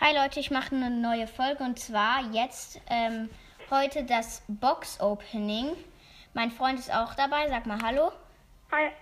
Hi Leute, ich mache eine neue Folge und zwar jetzt ähm, heute das Box Opening. Mein Freund ist auch dabei, sag mal Hallo. Hi.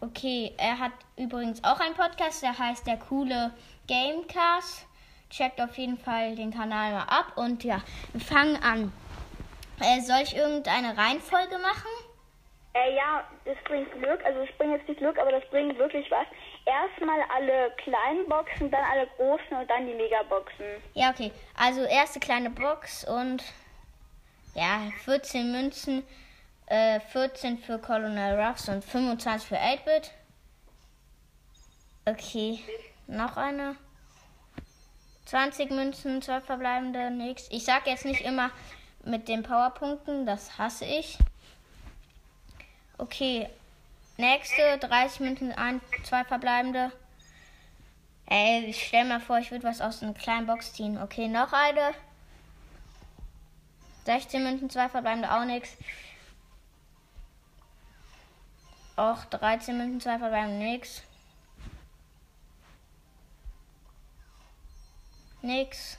Okay, er hat übrigens auch einen Podcast, der heißt der coole Gamecast. Checkt auf jeden Fall den Kanal mal ab und ja, wir fangen an. Äh, soll ich irgendeine Reihenfolge machen? Äh, ja, das bringt Glück. Also es bringt jetzt nicht Glück, aber das bringt wirklich was. Erstmal alle kleinen Boxen, dann alle großen und dann die Megaboxen. Ja, okay. Also erste kleine Box und ja, 14 Münzen, äh, 14 für Colonel Ruffs und 25 für 8-Bit. Okay, noch eine. 20 Münzen, 12 verbleibende, nix. Ich sag jetzt nicht immer mit den Powerpunkten, das hasse ich. Okay, nächste, 30 Münzen, 1, 2 verbleibende. Ey, ich stell mir vor, ich würde was aus einer kleinen Box ziehen. Okay, noch eine. 16 Münzen, 2 verbleibende, auch nix. Auch 13 Münzen, 2 verbleibende, nix. Nix.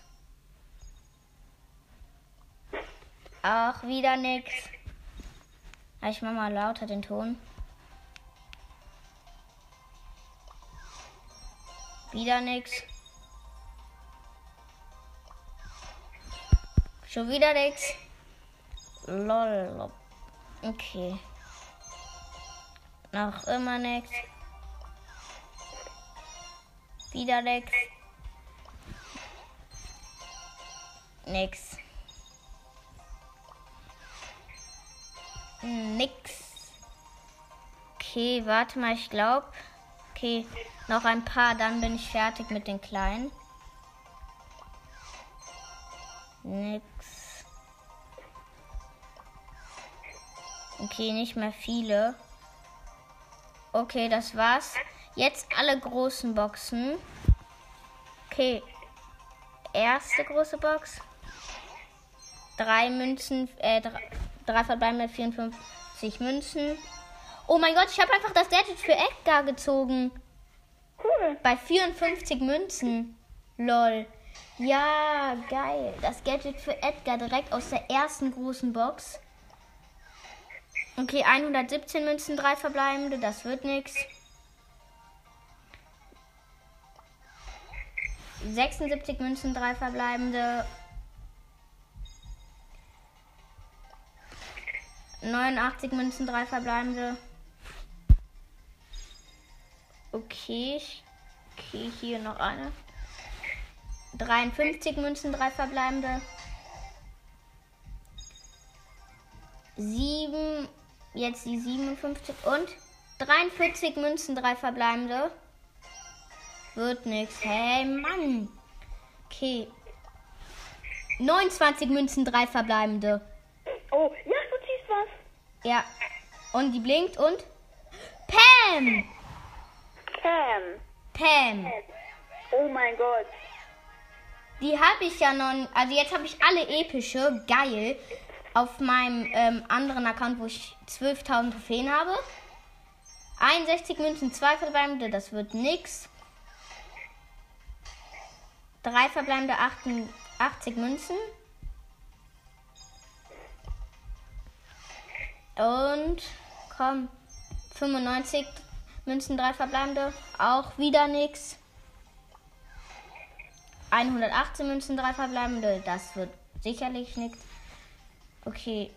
Auch wieder nix. Ich mach mal lauter den Ton. Wieder nix. Schon wieder nix. Lol. Okay. Noch immer nix. Wieder nix. Nix. Nix. Okay, warte mal, ich glaube. Okay, noch ein paar, dann bin ich fertig mit den kleinen. Nix. Okay, nicht mehr viele. Okay, das war's. Jetzt alle großen Boxen. Okay. Erste große Box. Drei Münzen, äh, drei, drei verbleibende 54 Münzen. Oh mein Gott, ich habe einfach das Gadget für Edgar gezogen. Cool. Bei 54 Münzen. Lol. Ja, geil. Das Gadget für Edgar direkt aus der ersten großen Box. Okay, 117 Münzen, drei verbleibende. Das wird nix. 76 Münzen, drei verbleibende. 89 Münzen, drei verbleibende. Okay, okay, hier noch eine. 53 Münzen, drei verbleibende. 7, jetzt die 57 und 43 Münzen, drei verbleibende. Wird nix. Hey, Mann. Okay. 29 Münzen, drei verbleibende. Oh, ja, du ziehst was. Ja. Und die blinkt und. Pam! Pam. Pam. Oh mein Gott. Die habe ich ja noch. Also jetzt habe ich alle epische. Geil. Auf meinem ähm, anderen Account, wo ich 12.000 Trophäen habe. 61 Münzen, 2 verbleibende, das wird nix. 3 verbleibende, 80 Münzen. Und komm, 95 Münzen, 3 verbleibende, auch wieder nix. 118 Münzen, 3 verbleibende, das wird sicherlich nix. Okay.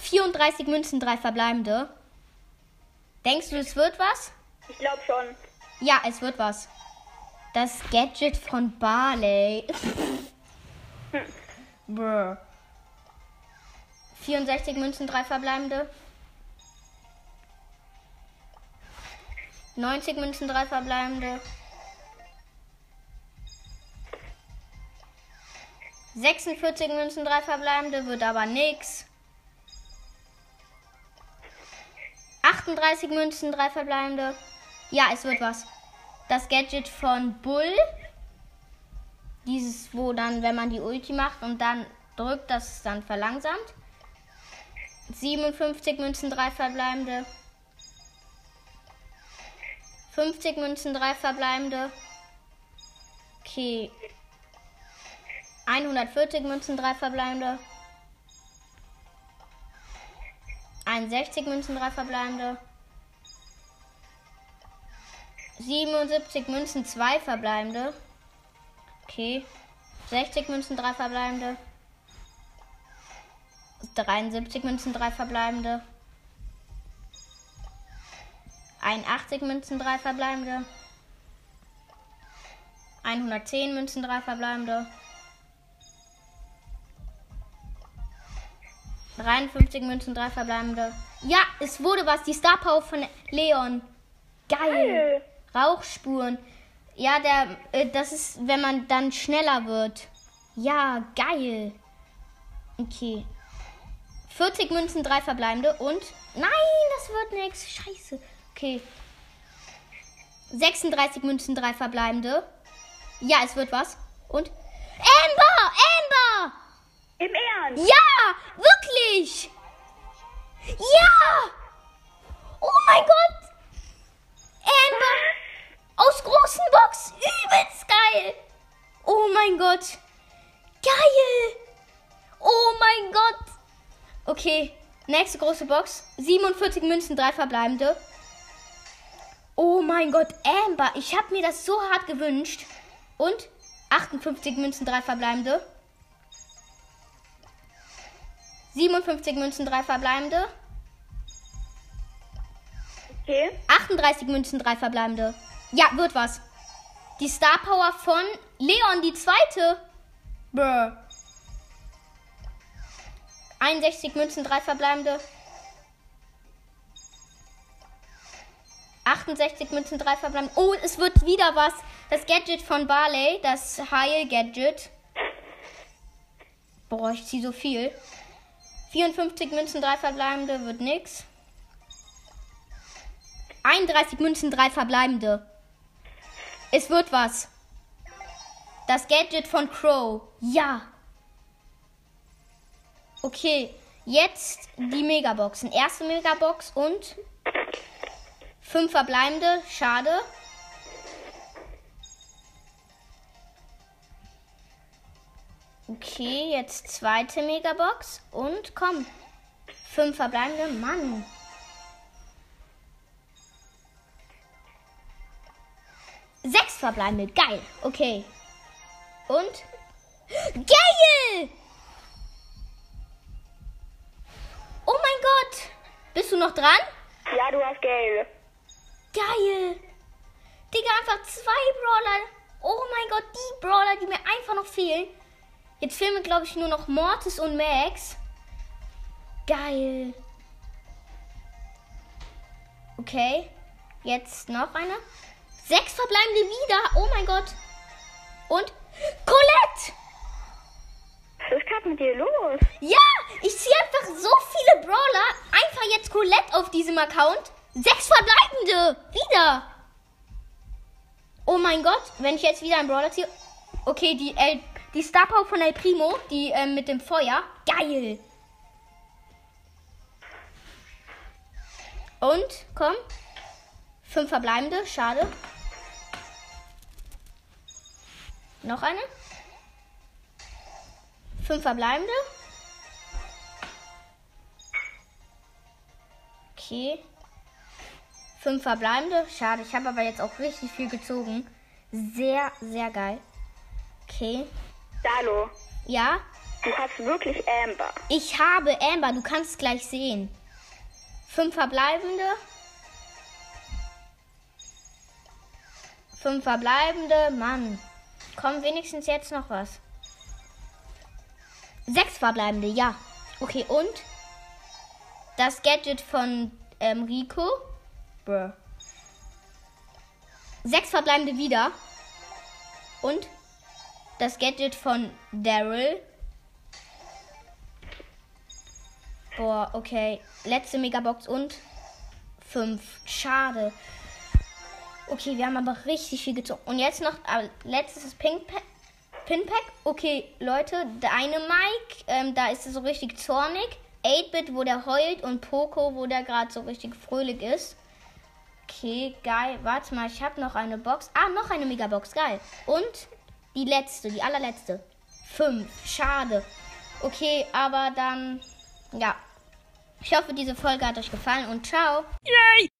34 Münzen, 3 verbleibende. Denkst du, es wird was? Ich glaube schon. Ja, es wird was. Das Gadget von Barley. Brr. 64 Münzen, 3 verbleibende. 90 Münzen, 3 verbleibende. 46 Münzen, 3 verbleibende, wird aber nix. 38 Münzen, 3 verbleibende. Ja, es wird was. Das Gadget von Bull. Dieses, wo dann, wenn man die Ulti macht und dann drückt, das dann verlangsamt. 57 Münzen, 3 verbleibende. 50 Münzen, 3 verbleibende. Okay. 140 Münzen, 3 verbleibende. 61 Münzen, 3 verbleibende. 77 Münzen, 2 verbleibende. Okay. 60 Münzen, 3 verbleibende. 73 Münzen, 3 verbleibende. 81 Münzen, 3 verbleibende. 110 Münzen, 3 verbleibende. 53 Münzen, 3 verbleibende. Ja, es wurde was. Die Star Power von Leon. Geil. Geil. Rauchspuren. Ja, der, äh, das ist, wenn man dann schneller wird. Ja, geil. Okay. 40 Münzen, 3 verbleibende und. Nein, das wird nichts. Scheiße. Okay. 36 Münzen, 3 verbleibende. Ja, es wird was. Und. Amber! Amber! Im Ernst? Ja! Wirklich! Ja! Oh mein Gott! Amber! Aus großen Box! Übelst geil! Oh mein Gott! Geil! Oh mein Gott! Okay, nächste große Box. 47 Münzen, 3 verbleibende. Oh mein Gott, Amber, ich habe mir das so hart gewünscht. Und 58 Münzen, 3 verbleibende. 57 Münzen, 3 verbleibende. Okay. 38 Münzen, 3 verbleibende. Ja, wird was. Die Star Power von Leon, die zweite. Brr. 61 Münzen, 3 verbleibende. 68 Münzen, 3 verbleibende. Oh, es wird wieder was. Das Gadget von Barley, das Heil Gadget. Boah, ich ziehe so viel. 54 Münzen, 3 verbleibende, wird nix. 31 Münzen, 3 verbleibende. Es wird was. Das Gadget von Crow. Ja. Okay, jetzt die Megaboxen. Erste Megabox und fünf verbleibende. Schade. Okay, jetzt zweite Megabox und komm. Fünf verbleibende. Mann. Sechs verbleibende. Geil. Okay. Und? Geil! Oh mein Gott! Bist du noch dran? Ja, du hast Geld. Geil! Digga, einfach zwei Brawler. Oh mein Gott, die Brawler, die mir einfach noch fehlen. Jetzt fehlen mir, glaube ich, nur noch Mortis und Max. Geil. Okay. Jetzt noch eine. Sechs verbleibende wieder. Oh mein Gott. Und Colette! Was ist gerade mit dir los? Ja, ich ziehe einfach so viele Brawler. Einfach jetzt Colette auf diesem Account. Sechs verbleibende. Wieder. Oh mein Gott, wenn ich jetzt wieder einen Brawler ziehe. Okay, die, El, die Star Power von El Primo, die ähm, mit dem Feuer. Geil. Und, komm. Fünf verbleibende, schade. Noch eine. Fünf verbleibende. Okay. Fünf verbleibende. Schade, ich habe aber jetzt auch richtig viel gezogen. Sehr, sehr geil. Okay. Dalo, Ja, du hast wirklich Amber. ich habe Amber. Du kannst es gleich sehen. Fünf verbleibende. Fünf verbleibende. Mann. Komm, wenigstens jetzt noch was. Sechs verbleibende, ja. Okay, und das Gadget von ähm, Rico. Bruh. Sechs verbleibende wieder. Und das Gadget von Daryl. Boah, okay. Letzte Megabox und fünf. Schade. Okay, wir haben aber richtig viel gezogen. Und jetzt noch äh, letztes Pink Pack. Pinpack. Okay, Leute, Dynamike, ähm, da ist er so richtig zornig. 8-Bit, wo der heult. Und Poco, wo der gerade so richtig fröhlich ist. Okay, geil. Warte mal, ich habe noch eine Box. Ah, noch eine Megabox. Geil. Und Die letzte, die allerletzte. Fünf. Schade. Okay, aber dann, ja. Ich hoffe, diese Folge hat euch gefallen und ciao. Yay!